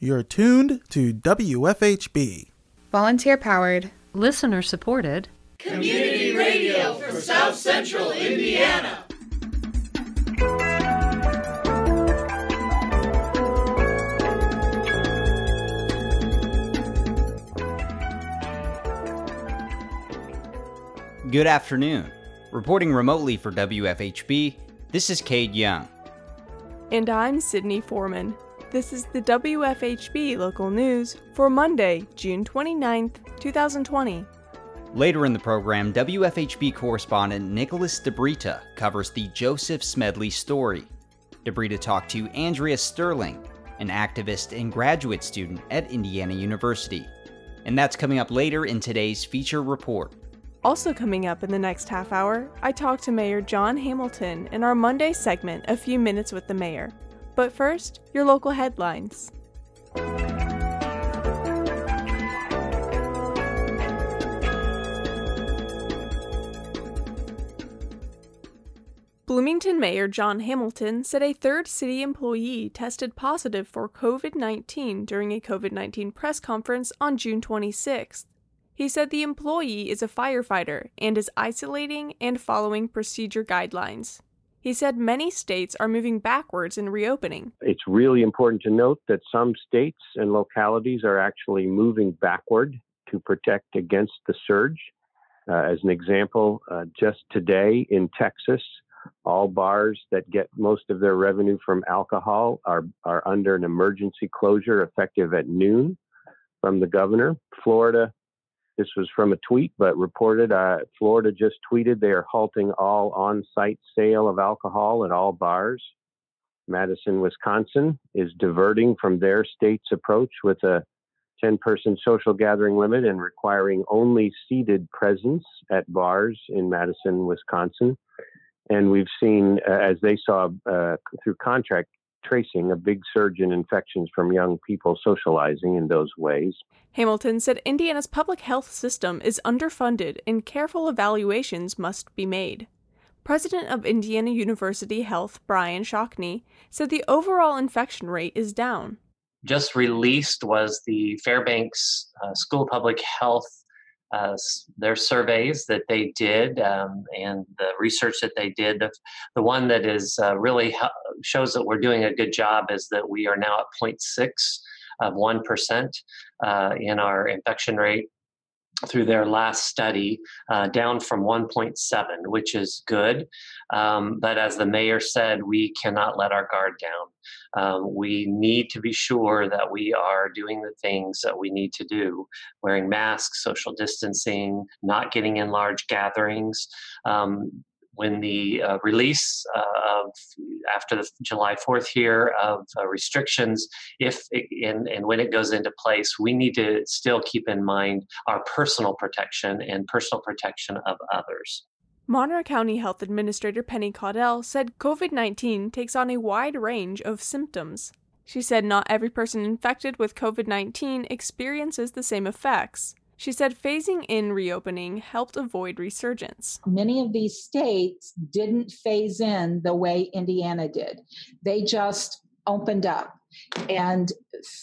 You're tuned to WFHB. Volunteer powered, listener supported, community radio for South Central Indiana. Good afternoon. Reporting remotely for WFHB, this is Cade Young. And I'm Sydney Foreman. This is the WFHB local news for Monday, June 29th, 2020. Later in the program, WFHB correspondent Nicholas DiBrita covers the Joseph Smedley story. DiBrita talked to Andrea Sterling, an activist and graduate student at Indiana University. And that's coming up later in today's feature report. Also, coming up in the next half hour, I talk to Mayor John Hamilton in our Monday segment, A Few Minutes with the Mayor. But first, your local headlines. Bloomington Mayor John Hamilton said a third city employee tested positive for COVID 19 during a COVID 19 press conference on June 26th. He said the employee is a firefighter and is isolating and following procedure guidelines. He said many states are moving backwards in reopening. It's really important to note that some states and localities are actually moving backward to protect against the surge. Uh, as an example, uh, just today in Texas, all bars that get most of their revenue from alcohol are, are under an emergency closure effective at noon from the governor. Florida this was from a tweet, but reported uh, Florida just tweeted they are halting all on site sale of alcohol at all bars. Madison, Wisconsin is diverting from their state's approach with a 10 person social gathering limit and requiring only seated presence at bars in Madison, Wisconsin. And we've seen, uh, as they saw uh, through contract tracing a big surge in infections from young people socializing in those ways. Hamilton said Indiana's public health system is underfunded and careful evaluations must be made. President of Indiana University Health, Brian Shockney, said the overall infection rate is down. Just released was the Fairbanks uh, School of Public Health uh, their surveys that they did um, and the research that they did. The, the one that is uh, really shows that we're doing a good job is that we are now at 0.6 of 1% uh, in our infection rate through their last study, uh, down from 1.7, which is good. Um, but as the mayor said, we cannot let our guard down. Um, we need to be sure that we are doing the things that we need to do wearing masks, social distancing, not getting in large gatherings. Um, when the uh, release uh, of after the July 4th here of uh, restrictions, if it, and, and when it goes into place, we need to still keep in mind our personal protection and personal protection of others. Monroe County Health Administrator Penny Caudill said COVID 19 takes on a wide range of symptoms. She said not every person infected with COVID 19 experiences the same effects. She said phasing in reopening helped avoid resurgence. Many of these states didn't phase in the way Indiana did, they just opened up. And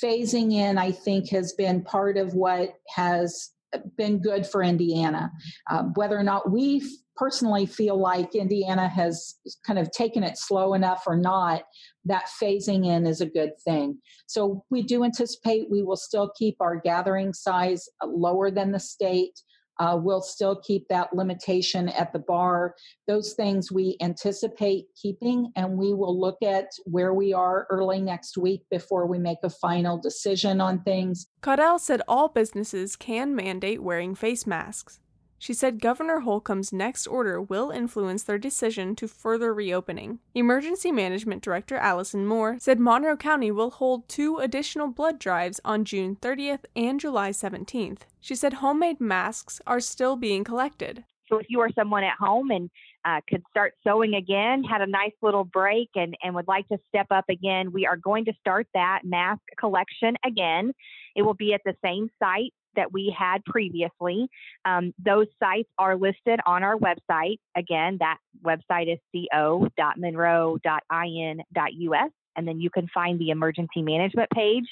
phasing in, I think, has been part of what has been good for Indiana. Uh, whether or not we personally feel like Indiana has kind of taken it slow enough or not, that phasing in is a good thing. So we do anticipate we will still keep our gathering size lower than the state. Uh, we'll still keep that limitation at the bar. Those things we anticipate keeping, and we will look at where we are early next week before we make a final decision on things. Caudill said all businesses can mandate wearing face masks. She said Governor Holcomb's next order will influence their decision to further reopening. Emergency Management Director Allison Moore said Monroe County will hold two additional blood drives on June 30th and July 17th. She said homemade masks are still being collected. So if you are someone at home and uh, could start sewing again, had a nice little break, and, and would like to step up again, we are going to start that mask collection again. It will be at the same site that we had previously. Um, those sites are listed on our website. Again, that website is co.monroe.in.us. And then you can find the emergency management page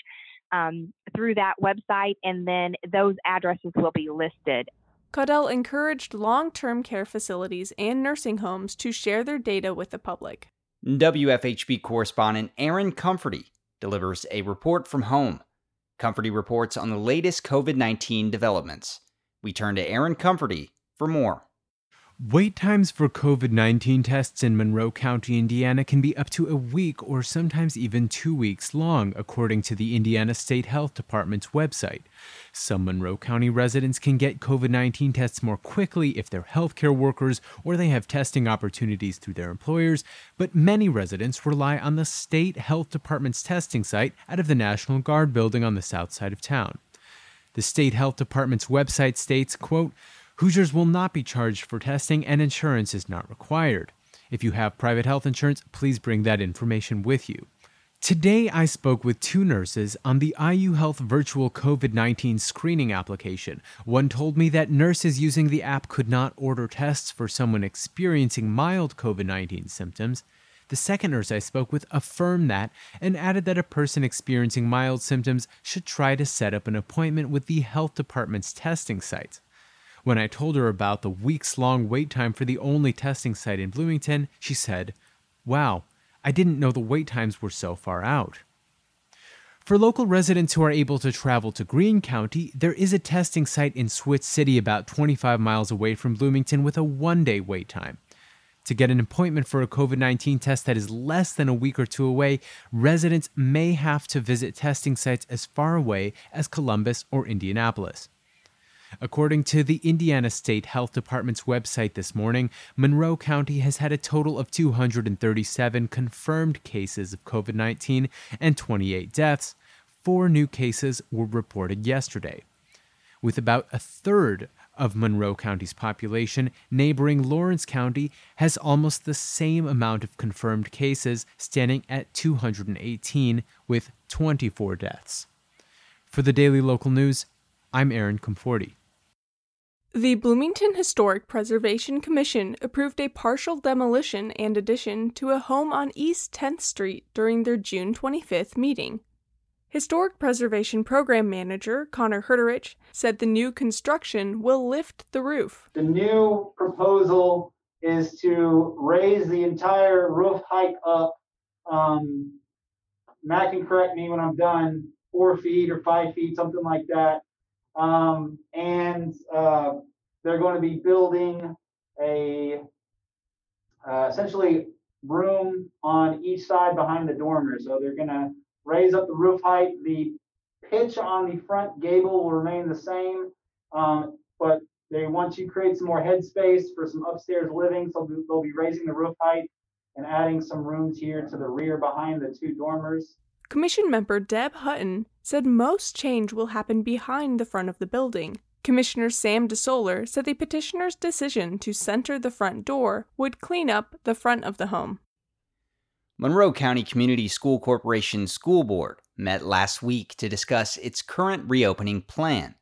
um, through that website, and then those addresses will be listed. Caudill encouraged long term care facilities and nursing homes to share their data with the public. WFHB correspondent Aaron Comforty delivers a report from home. Comforty reports on the latest COVID 19 developments. We turn to Aaron Comforty for more. Wait times for COVID 19 tests in Monroe County, Indiana can be up to a week or sometimes even two weeks long, according to the Indiana State Health Department's website. Some Monroe County residents can get COVID 19 tests more quickly if they're healthcare workers or they have testing opportunities through their employers, but many residents rely on the State Health Department's testing site out of the National Guard building on the south side of town. The State Health Department's website states, quote, Hoosiers will not be charged for testing and insurance is not required. If you have private health insurance, please bring that information with you. Today, I spoke with two nurses on the IU Health virtual COVID 19 screening application. One told me that nurses using the app could not order tests for someone experiencing mild COVID 19 symptoms. The second nurse I spoke with affirmed that and added that a person experiencing mild symptoms should try to set up an appointment with the health department's testing site. When I told her about the weeks long wait time for the only testing site in Bloomington, she said, Wow, I didn't know the wait times were so far out. For local residents who are able to travel to Greene County, there is a testing site in Switz City about 25 miles away from Bloomington with a one day wait time. To get an appointment for a COVID 19 test that is less than a week or two away, residents may have to visit testing sites as far away as Columbus or Indianapolis. According to the Indiana State Health Department's website this morning, Monroe County has had a total of 237 confirmed cases of COVID 19 and 28 deaths. Four new cases were reported yesterday. With about a third of Monroe County's population, neighboring Lawrence County has almost the same amount of confirmed cases, standing at 218 with 24 deaths. For the Daily Local News, I'm Aaron Comforty. The Bloomington Historic Preservation Commission approved a partial demolition and addition to a home on East 10th Street during their June 25th meeting. Historic Preservation Program Manager Connor Herterich said the new construction will lift the roof. The new proposal is to raise the entire roof height up. Um, Matt can correct me when I'm done, four feet or five feet, something like that. Um, and uh, they're going to be building a uh, essentially room on each side behind the dormer. So they're going to raise up the roof height. The pitch on the front gable will remain the same, um, but they want to create some more headspace for some upstairs living. So they'll be raising the roof height and adding some rooms here to the rear behind the two dormers. Commission member Deb Hutton said most change will happen behind the front of the building. Commissioner Sam DeSollar said the petitioner's decision to center the front door would clean up the front of the home. Monroe County Community School Corporation School Board met last week to discuss its current reopening plan.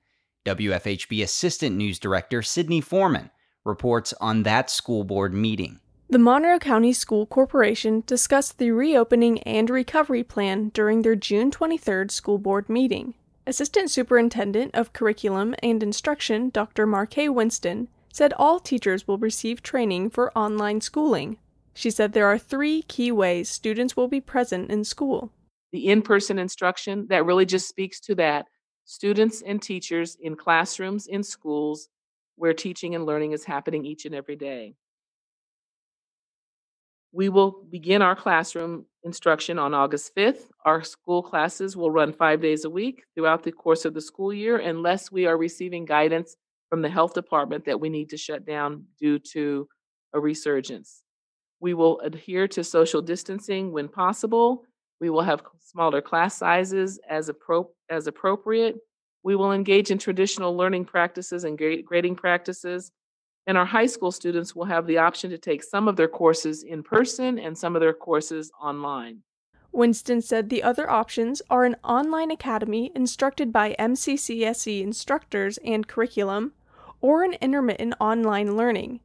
WFHB Assistant News Director Sydney Foreman reports on that school board meeting. The Monroe County School Corporation discussed the reopening and recovery plan during their June 23rd school board meeting. Assistant Superintendent of Curriculum and Instruction Dr. Markay Winston said all teachers will receive training for online schooling. She said there are three key ways students will be present in school. The in person instruction, that really just speaks to that. Students and teachers in classrooms, in schools, where teaching and learning is happening each and every day. We will begin our classroom instruction on August 5th. Our school classes will run five days a week throughout the course of the school year unless we are receiving guidance from the health department that we need to shut down due to a resurgence. We will adhere to social distancing when possible. We will have smaller class sizes as, appro- as appropriate. We will engage in traditional learning practices and grading practices and our high school students will have the option to take some of their courses in person and some of their courses online. Winston said the other options are an online academy instructed by MCCSC instructors and curriculum, or an intermittent online learning.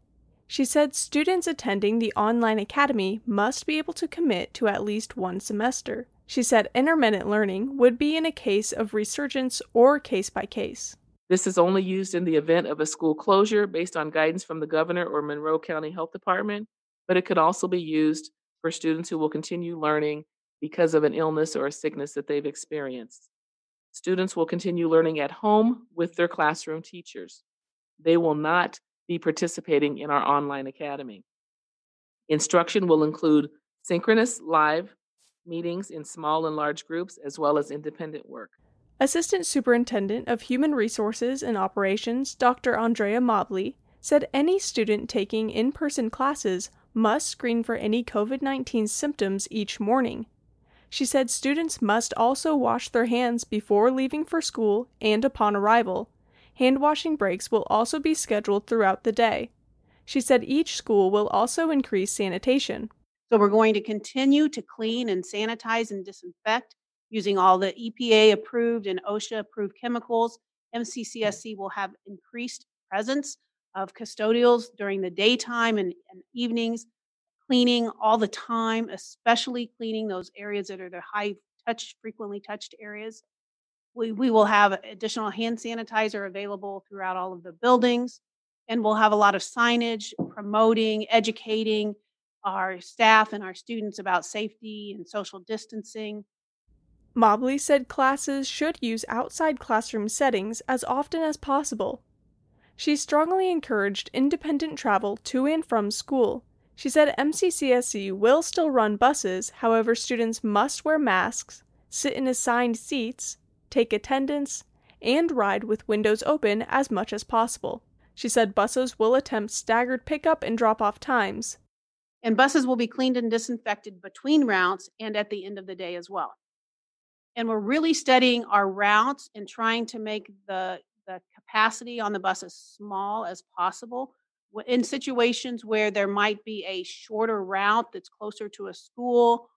She said students attending the online academy must be able to commit to at least one semester. She said intermittent learning would be in a case of resurgence or case by case. This is only used in the event of a school closure based on guidance from the governor or Monroe County Health Department, but it could also be used for students who will continue learning because of an illness or a sickness that they've experienced. Students will continue learning at home with their classroom teachers. They will not be participating in our online academy. Instruction will include synchronous live meetings in small and large groups, as well as independent work. Assistant Superintendent of Human Resources and Operations, Dr. Andrea Mobley, said any student taking in person classes must screen for any COVID 19 symptoms each morning. She said students must also wash their hands before leaving for school and upon arrival. Hand washing breaks will also be scheduled throughout the day. She said each school will also increase sanitation. So we're going to continue to clean and sanitize and disinfect using all the EPA approved and OSHA approved chemicals. Hmm. MCCSC will have increased presence of custodials during the daytime and, and evenings, cleaning all the time, especially cleaning those areas that are the high touch, frequently touched areas. We, we will have additional hand sanitizer available throughout all of the buildings, and we'll have a lot of signage promoting, educating our staff and our students about safety and social distancing. Mobley said classes should use outside classroom settings as often as possible. She strongly encouraged independent travel to and from school. She said MCCSC will still run buses, however, students must wear masks, sit in assigned seats, take attendance, and ride with windows open as much as possible. She said buses will attempt staggered pickup and drop off times. And buses will be cleaned and disinfected between routes and at the end of the day as well and we're really studying our routes and trying to make the the capacity on the bus as small as possible in situations where there might be a shorter route that's closer to a school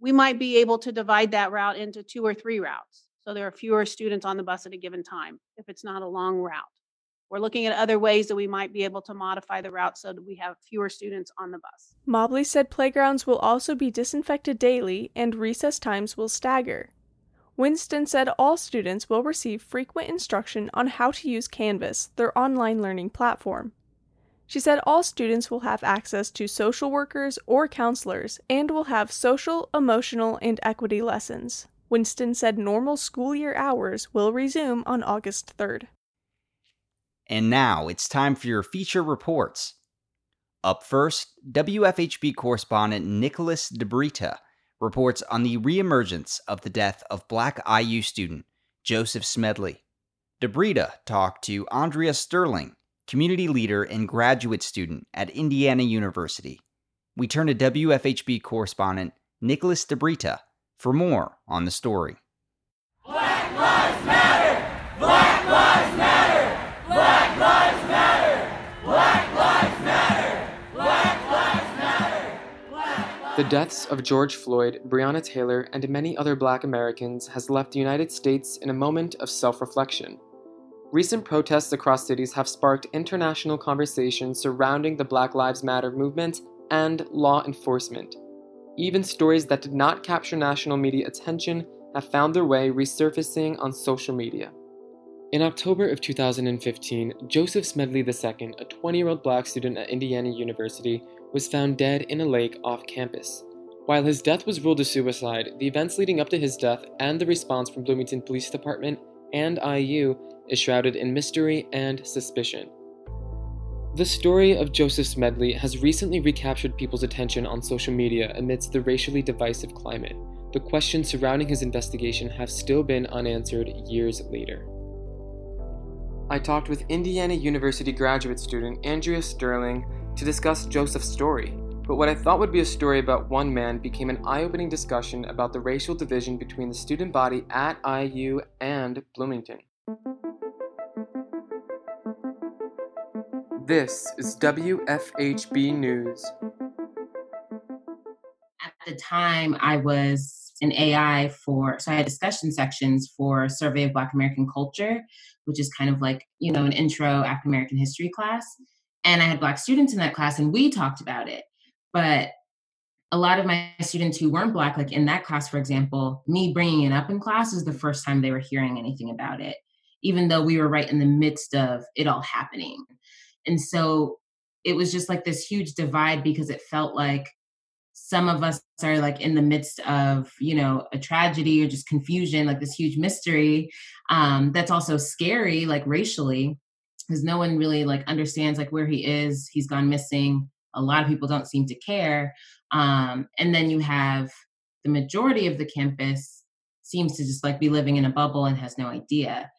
we might be able to divide that route into two or three routes. So there are fewer students on the bus at a given time if it's not a long route we're looking at other ways that we might be able to modify the route so that we have fewer students on the bus. Mobley said playgrounds will also be disinfected daily and recess times will stagger. Winston said all students will receive frequent instruction on how to use Canvas, their online learning platform. She said all students will have access to social workers or counselors and will have social, emotional, and equity lessons. Winston said normal school year hours will resume on August 3rd. And now it's time for your feature reports. Up first, WFHB correspondent Nicholas DiBrita reports on the reemergence of the death of black IU student Joseph Smedley. DiBrita talked to Andrea Sterling, community leader and graduate student at Indiana University. We turn to WFHB correspondent Nicholas DiBrita for more on the story. Black Lives Matter! Black Lives Matter! Black Lives Matter! Black Lives Matter! Black Lives Matter! Black Lives The deaths of George Floyd, Breonna Taylor, and many other black Americans has left the United States in a moment of self reflection. Recent protests across cities have sparked international conversations surrounding the Black Lives Matter movement and law enforcement. Even stories that did not capture national media attention have found their way resurfacing on social media. In October of 2015, Joseph Smedley II, a 20 year old black student at Indiana University, was found dead in a lake off campus. While his death was ruled a suicide, the events leading up to his death and the response from Bloomington Police Department and IU is shrouded in mystery and suspicion. The story of Joseph Smedley has recently recaptured people's attention on social media amidst the racially divisive climate. The questions surrounding his investigation have still been unanswered years later. I talked with Indiana University graduate student Andrea Sterling to discuss Joseph's story, but what I thought would be a story about one man became an eye opening discussion about the racial division between the student body at IU and Bloomington. This is WFHB News. At the time, I was an AI for, so I had discussion sections for Survey of Black American Culture, which is kind of like, you know, an intro African American history class. And I had Black students in that class, and we talked about it. But a lot of my students who weren't black like in that class for example me bringing it up in class was the first time they were hearing anything about it even though we were right in the midst of it all happening and so it was just like this huge divide because it felt like some of us are like in the midst of you know a tragedy or just confusion like this huge mystery um that's also scary like racially because no one really like understands like where he is he's gone missing a lot of people don't seem to care um and then you have the majority of the campus seems to just like be living in a bubble and has no idea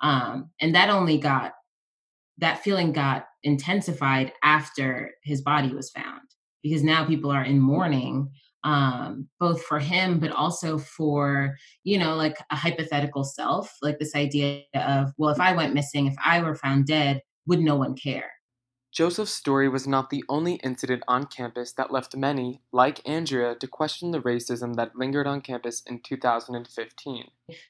um and that only got that feeling got intensified after his body was found because now people are in mourning um both for him but also for you know like a hypothetical self like this idea of well if i went missing if i were found dead would no one care? Joseph's story was not the only incident on campus that left many, like Andrea, to question the racism that lingered on campus in 2015.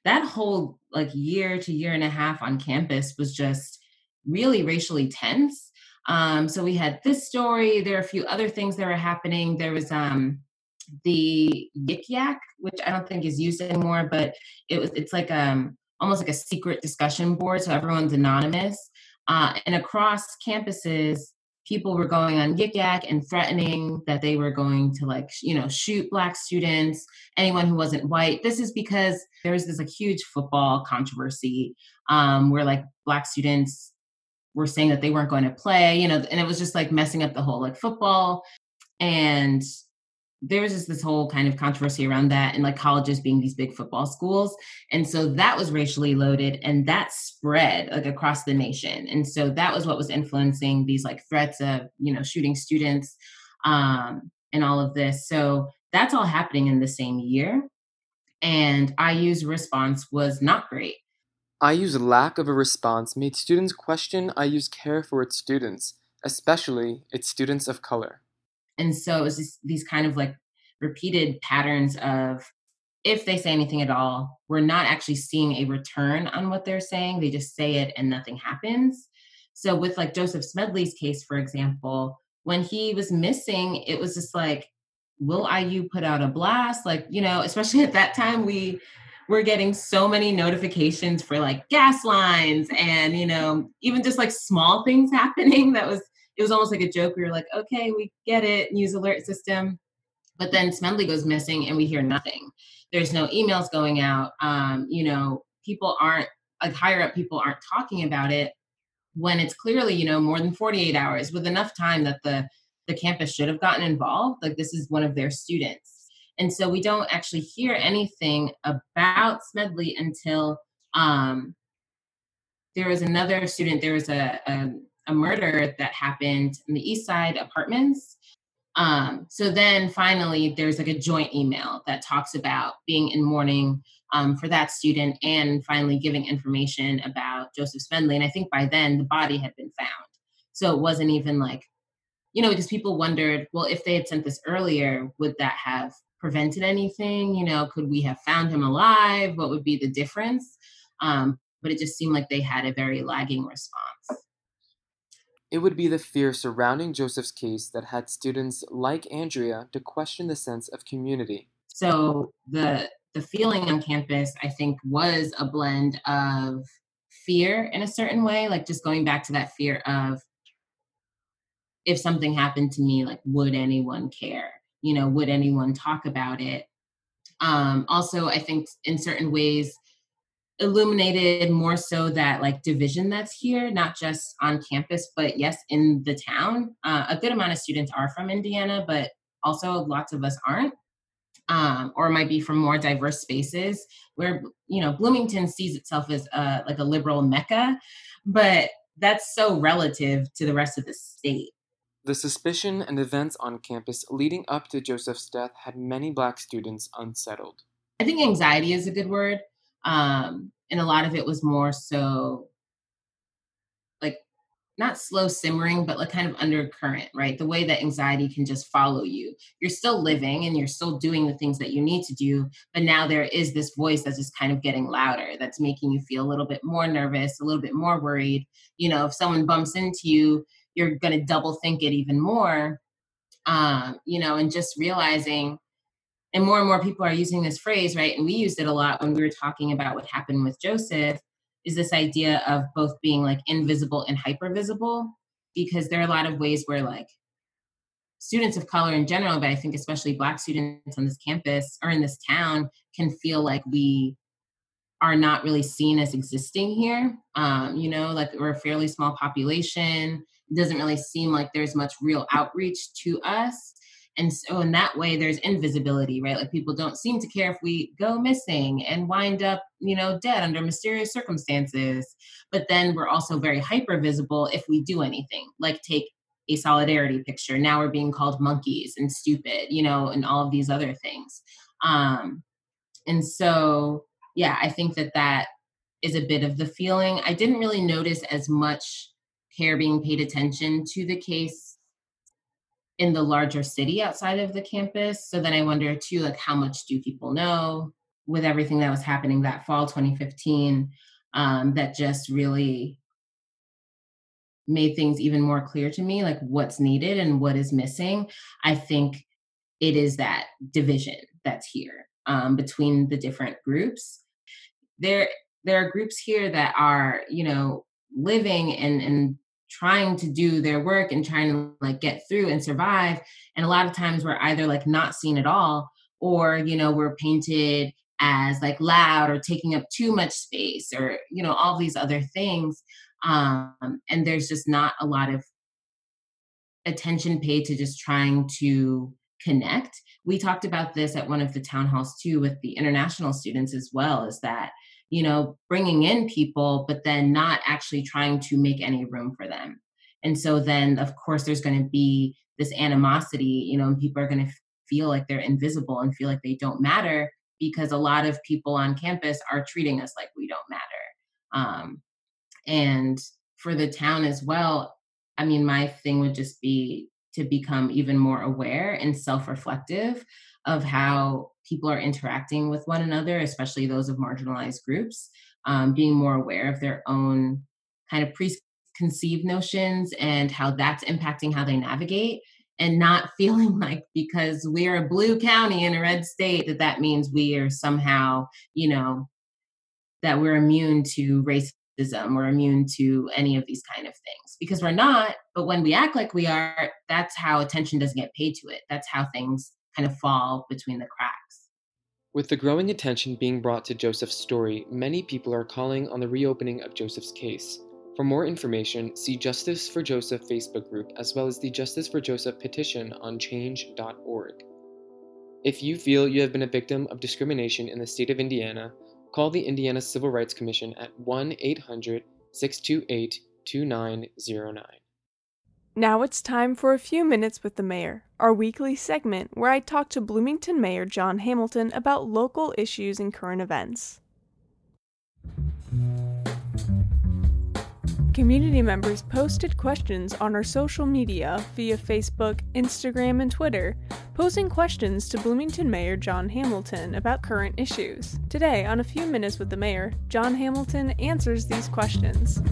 that whole like year to year and a half on campus was just really racially tense. Um so we had this story there are a few other things that were happening. There was um the yik yak which i don't think is used anymore but it was it's like um almost like a secret discussion board so everyone's anonymous. Uh and across campuses people were going on yik yak and threatening that they were going to like you know shoot black students anyone who wasn't white. This is because there was this like huge football controversy um where like black students were saying that they weren't going to play you know and it was just like messing up the whole like football. And there was just this whole kind of controversy around that and like colleges being these big football schools. And so that was racially loaded and that spread like across the nation. And so that was what was influencing these like threats of you know shooting students um and all of this. So that's all happening in the same year. And iu's response was not great. IU's lack of a response made students question IU's care for its students, especially its students of color. And so it was just these kind of like repeated patterns of if they say anything at all, we're not actually seeing a return on what they're saying. They just say it and nothing happens. So with like Joseph Smedley's case, for example, when he was missing, it was just like, will IU put out a blast? Like, you know, especially at that time, we were getting so many notifications for like gas lines and, you know, even just like small things happening that was it was almost like a joke. We were like, okay, we get it, news alert system. But then Smedley goes missing and we hear nothing. There's no emails going out. Um, you know, people aren't like higher up people aren't talking about it when it's clearly, you know, more than 48 hours with enough time that the the campus should have gotten involved. Like this is one of their students. And so we don't actually hear anything about Smedley until um, there was another student, there was a, a murder that happened in the East Side apartments. Um, so then finally, there's like a joint email that talks about being in mourning um, for that student and finally giving information about Joseph Smedley. And I think by then the body had been found. So it wasn't even like, you know, because people wondered, well, if they had sent this earlier, would that have prevented anything? You know, could we have found him alive? What would be the difference? Um, but it just seemed like they had a very lagging response. It would be the fear surrounding Joseph's case that had students like Andrea to question the sense of community. So the the feeling on campus, I think, was a blend of fear in a certain way, like just going back to that fear of if something happened to me, like would anyone care? You know, would anyone talk about it? Um, also, I think in certain ways, illuminated more so that like division that's here, not just on campus, but yes, in the town. Uh, a good amount of students are from Indiana, but also lots of us aren't. Um, or might be from more diverse spaces where you know bloomington sees itself as a, like a liberal mecca but that's so relative to the rest of the state The suspicion and events on campus leading up to Joseph's death had many black students unsettled. i think anxiety is a good word um, and a lot of it was more so like not slow simmering but like kind of undercurrent right? The way that anxiety can just follow you. You're still living and you're still doing the things that you need to do but now there is this voice that's just kind of getting louder that's making you feel a little bit more nervous a little bit more worried. You know if someone bumps into you you're going to double think it even more Um, you know, and just realizing, and more and more people are using this phrase, right? And we used it a lot when we were talking about what happened with Joseph, is this idea of both being like invisible and hyper visible, because there are a lot of ways where like students of color in general, but I think especially Black students on this campus or in this town can feel like we are not really seen as existing here. Um, you know, like we're a fairly small population. It doesn't really seem like there's much real outreach to us. And so, in that way, there's invisibility, right? Like people don't seem to care if we go missing and wind up, you know, dead under mysterious circumstances. But then we're also very hyper visible if we do anything, like take a solidarity picture. Now we're being called monkeys and stupid, you know, and all of these other things. Um, and so, yeah, I think that that is a bit of the feeling. I didn't really notice as much care being paid attention to the case in the larger city outside of the campus. So then I wonder too, like, how much do people know with everything that was happening that fall 2015 um, that just really made things even more clear to me, like what's needed and what is missing. I think it is that division that's here um, between the different groups. There, there are groups here that are, you know, living and and trying to do their work and trying to like get through and survive. And a lot of times we're either like not seen at all, or you know, we're painted as like loud or taking up too much space, or you know, all these other things. Um, and there's just not a lot of attention paid to just trying to connect. We talked about this at one of the town halls too with the international students as well, is that, you know, bringing in people, but then not actually trying to make any room for them. And so then, of course, there's going to be this animosity, you know, and people are going to feel like they're invisible and feel like they don't matter because a lot of people on campus are treating us like we don't matter. Um, and for the town as well, I mean, my thing would just be to become even more aware and self reflective of how people are interacting with one another, especially those of marginalized groups, um, being more aware of their own kind of preconceived notions and how that's impacting how they navigate and not feeling like because we're a blue county in a red state that that means we are somehow you know that we're immune to racism we're immune to any of these kind of things. Because we're not but when we act like we are that's how attention doesn't get paid to it. That's how things kind of fall between the cracks. With the growing attention being brought to joseph's story many people are calling on the reopening of joseph's case. For more information see justice for joseph facebook group as well as the justice for joseph petition on change.org if you feel you have been a victim of discrimination in the state of indiana call the Indiana Civil Rights Commission at 1 800 628 2909. Now it's time for a few minutes with the mayor, our weekly segment where I talk to Bloomington Mayor John Hamilton about local issues and current events. Community members posted questions on our social media via Facebook, Instagram, and Twitter, posing questions to Bloomington Mayor John Hamilton about current issues. Today, on A Few Minutes with the Mayor, John Hamilton answers these questions.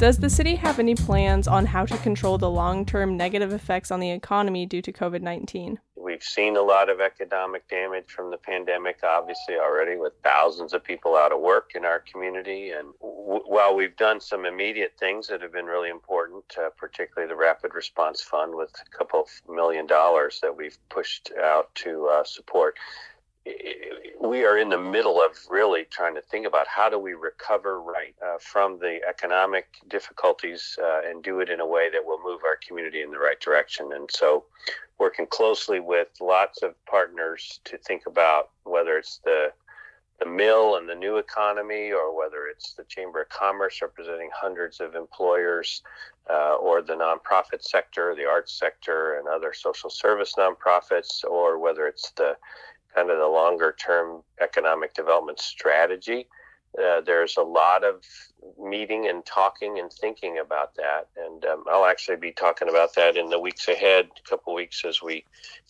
Does the city have any plans on how to control the long term negative effects on the economy due to COVID 19? We've seen a lot of economic damage from the pandemic, obviously, already with thousands of people out of work in our community. And w- while we've done some immediate things that have been really important, uh, particularly the Rapid Response Fund with a couple million dollars that we've pushed out to uh, support, we are in the middle of really trying to think about how do we recover right uh, from the economic difficulties uh, and do it in a way that will move our community in the right direction. And so, working closely with lots of partners to think about whether it's the the mill and the new economy, or whether it's the Chamber of Commerce representing hundreds of employers, uh, or the nonprofit sector, the arts sector, and other social service nonprofits, or whether it's the kind of the longer term economic development strategy uh, there's a lot of meeting and talking and thinking about that. And um, I'll actually be talking about that in the weeks ahead, a couple weeks as we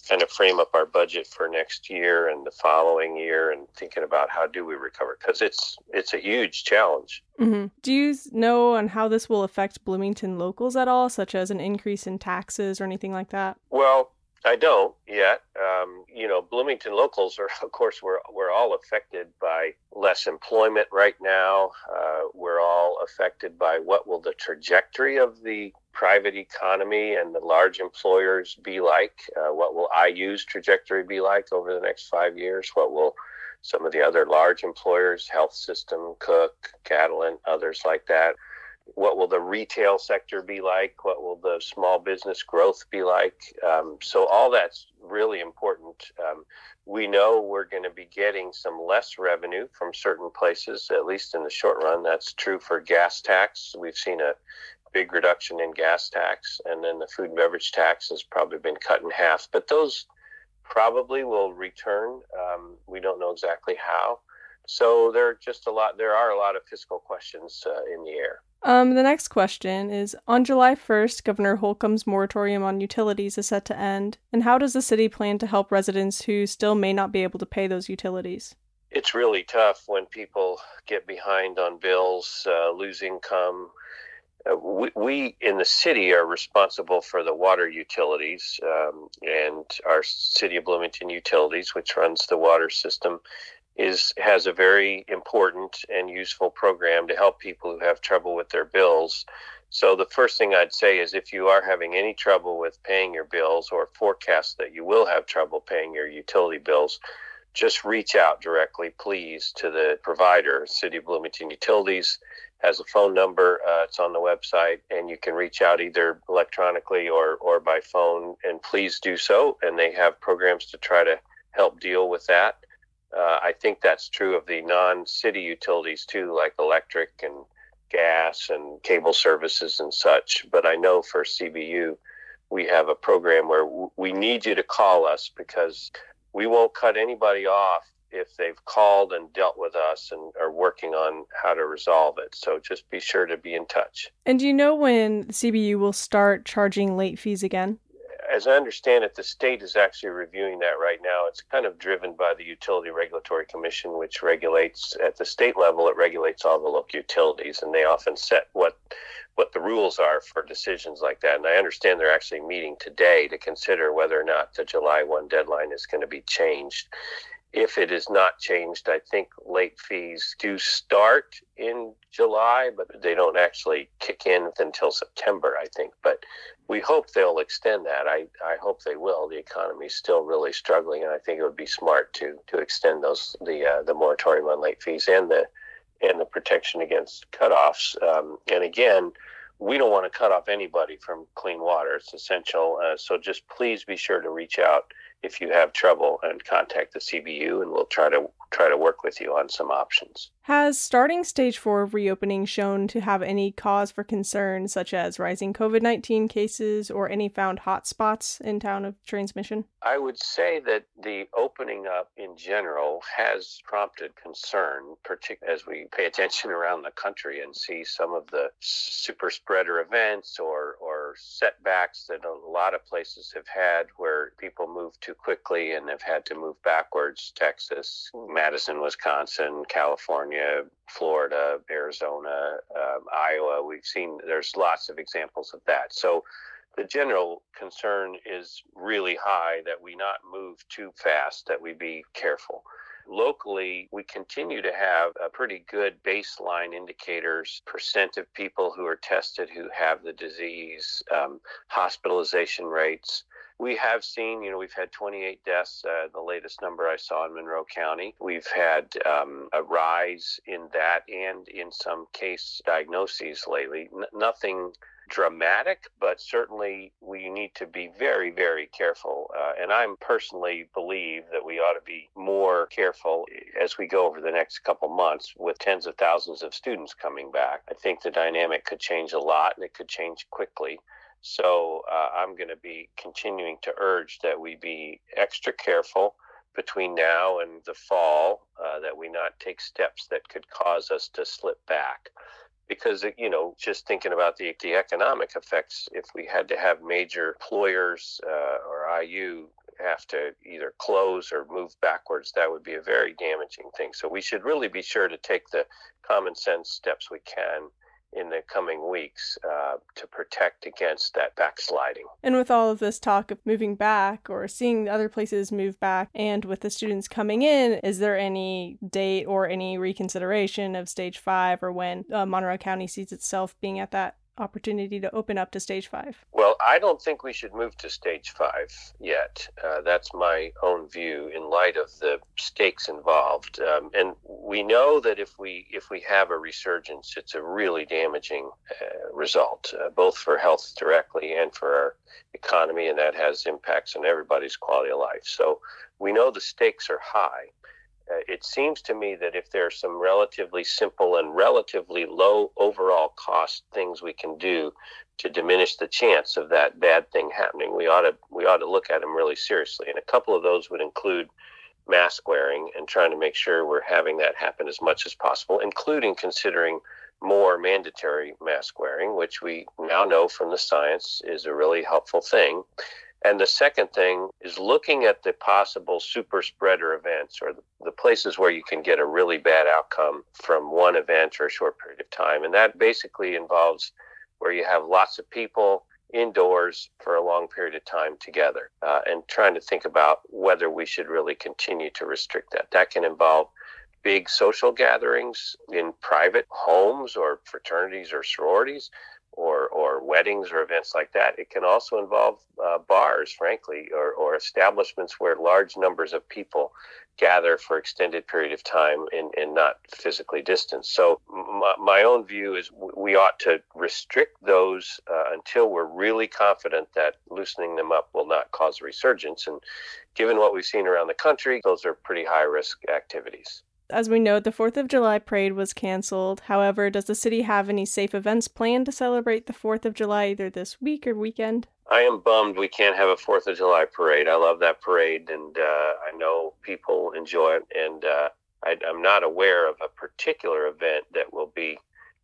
kind of frame up our budget for next year and the following year, and thinking about how do we recover because it's it's a huge challenge. Mm-hmm. Do you know on how this will affect Bloomington locals at all, such as an increase in taxes or anything like that? Well, I don't yet. Um, you know, Bloomington locals are, of course, we're we're all affected by less employment right now. Uh, we're all affected by what will the trajectory of the private economy and the large employers be like? Uh, what will IU's trajectory be like over the next five years? What will some of the other large employers, health system, Cook, Catalent, others like that, what will the retail sector be like? What will the small business growth be like? Um, so all that's really important. Um, we know we're going to be getting some less revenue from certain places, at least in the short run. That's true for gas tax. We've seen a big reduction in gas tax, and then the food and beverage tax has probably been cut in half. But those probably will return. Um, we don't know exactly how. So there are just a lot. There are a lot of fiscal questions uh, in the air. Um, the next question is On July 1st, Governor Holcomb's moratorium on utilities is set to end. And how does the city plan to help residents who still may not be able to pay those utilities? It's really tough when people get behind on bills, uh, lose income. Uh, we, we, in the city are responsible for the water utilities um, and our City of Bloomington Utilities, which runs the water system is has a very important and useful program to help people who have trouble with their bills. So the first thing I'd say is if you are having any trouble with paying your bills or forecast that you will have trouble paying your utility bills, just reach out directly, please, to the provider. City of Bloomington Utilities has a phone number. Uh, it's on the website, and you can reach out either electronically or, or by phone. And please do so. And they have programs to try to help deal with that. Uh, I think that's true of the non-city utilities too, like electric and gas and cable services and such. But I know for CBU, we have a program where w- we need you to call us because we won't cut anybody off if they've called and dealt with us and are working on how to resolve it. So just be sure to be in touch. And do you know when CBU will start charging late fees again? As I understand it, the state is actually reviewing that right now. It's kind of driven by the Utility Regulatory Commission, which regulates at the state level. It regulates all the local utilities, and they often set what what the rules are for decisions like that. And I understand they're actually meeting today to consider whether or not the July one deadline is going to be changed if it is not changed, I think late fees do start in July, but they don't actually kick in until September, I think. But we hope they'll extend that. I, I hope they will. The economy is still really struggling, and I think it would be smart to to extend those the uh, the moratorium on late fees and the and the protection against cutoffs. Um, and again, we don't want to cut off anybody from clean water. It's essential. Uh, so just please be sure to reach out if you have trouble and contact the CBU, and we'll try to try to work with you on some options. Has starting stage four of reopening shown to have any cause for concern, such as rising COVID 19 cases or any found hotspots in town of transmission? I would say that the opening up in general has prompted concern, particularly as we pay attention around the country and see some of the super spreader events or, or setbacks that a lot of places have had where people move too quickly and have had to move backwards. Texas, Madison, Wisconsin, California, Florida, Arizona, um, Iowa. We've seen there's lots of examples of that. So the general concern is really high that we not move too fast, that we be careful. Locally, we continue to have a pretty good baseline indicators, percent of people who are tested who have the disease, um, hospitalization rates we have seen, you know, we've had 28 deaths, uh, the latest number I saw in Monroe County. We've had um, a rise in that and in some case diagnoses lately. N- nothing dramatic, but certainly we need to be very, very careful. Uh, and I personally believe that we ought to be more careful as we go over the next couple months with tens of thousands of students coming back. I think the dynamic could change a lot and it could change quickly. So uh, I'm going to be continuing to urge that we be extra careful, between now and the fall uh, that we not take steps that could cause us to slip back. Because, you know, just thinking about the, the economic effects, if we had to have major employers uh, or IU have to either close or move backwards, that would be a very damaging thing. So we should really be sure to take the common sense steps we can in the coming weeks uh, to protect against that backsliding. And with all of this talk of moving back or seeing other places move back, and with the students coming in, is there any date or any reconsideration of stage five or when uh, Monroe County sees itself being at that opportunity to open up to stage five? Well, I don't think we should move to stage five yet. Uh, that's my own view in light of the stakes involved. Um, and we know that if we if we have a resurgence, it's a really damaging uh, result, uh, both for health directly and for our economy, and that has impacts on everybody's quality of life. So we know the stakes are high Uh, it seems to me that if there are some relatively simple and relatively low overall cost things we can do to diminish the chance of that bad thing happening, we ought to we ought to look at them really seriously. And a couple of those would include mask wearing and trying to make sure we're having that happen as much as possible, including considering more mandatory mask wearing, which we now know from the science is a really helpful thing. And the second thing is looking at the possible super spreader events or the, places where you can get a really bad outcome from one event or a short period of time. And that basically involves where you have lots of people indoors for a long period of time together uh, and trying to think about whether we should really continue to restrict that. That can involve big social gatherings in private homes or fraternities or sororities or, or weddings or events like that. It can also involve uh, bars, frankly, or, or establishments where large numbers of people gather for extended period of time and, and not physically distanced. So my, my own view is we ought to restrict those uh, until we're really confident that loosening them up will not cause a resurgence. And given what we've seen around the country, those are pretty high risk activities. As we know, the 4th of July parade was canceled. However, does the city have any safe events planned to celebrate the 4th of July either this week or weekend? I am bummed we can't have a 4th of July parade. I love that parade and uh, I know people enjoy it. And uh, I, I'm not aware of a particular event that will be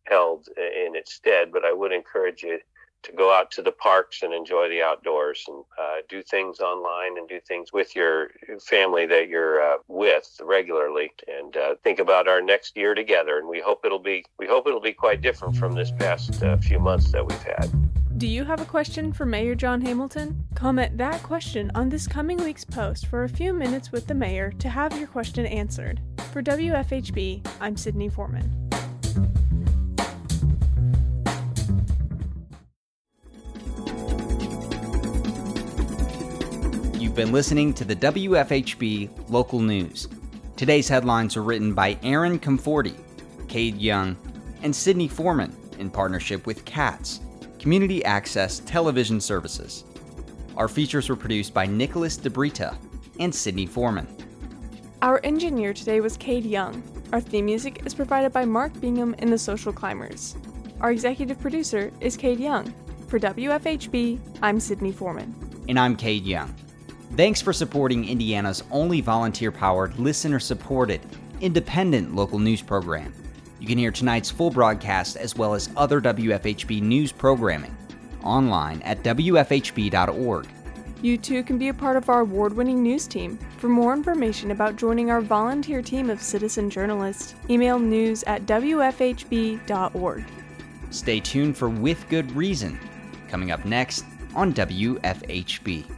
held in its stead, but I would encourage you to go out to the parks and enjoy the outdoors and uh, do things online and do things with your family that you're uh, with regularly and uh, think about our next year together and we hope it'll be we hope it'll be quite different from this past uh, few months that we've had do you have a question for Mayor John Hamilton? Comment that question on this coming week's post for a few minutes with the mayor to have your question answered. For WFHB, I'm Sydney Foreman. Been listening to the WFHB local news. Today's headlines were written by Aaron Comforti, Cade Young, and Sydney Foreman in partnership with CATS, Community Access Television Services. Our features were produced by Nicholas DiBrita and Sydney Foreman. Our engineer today was Cade Young. Our theme music is provided by Mark Bingham and the Social Climbers. Our executive producer is Cade Young. For WFHB, I'm Sydney Foreman. And I'm Cade Young. Thanks for supporting Indiana's only volunteer powered, listener supported, independent local news program. You can hear tonight's full broadcast as well as other WFHB news programming online at WFHB.org. You too can be a part of our award winning news team. For more information about joining our volunteer team of citizen journalists, email news at WFHB.org. Stay tuned for With Good Reason, coming up next on WFHB.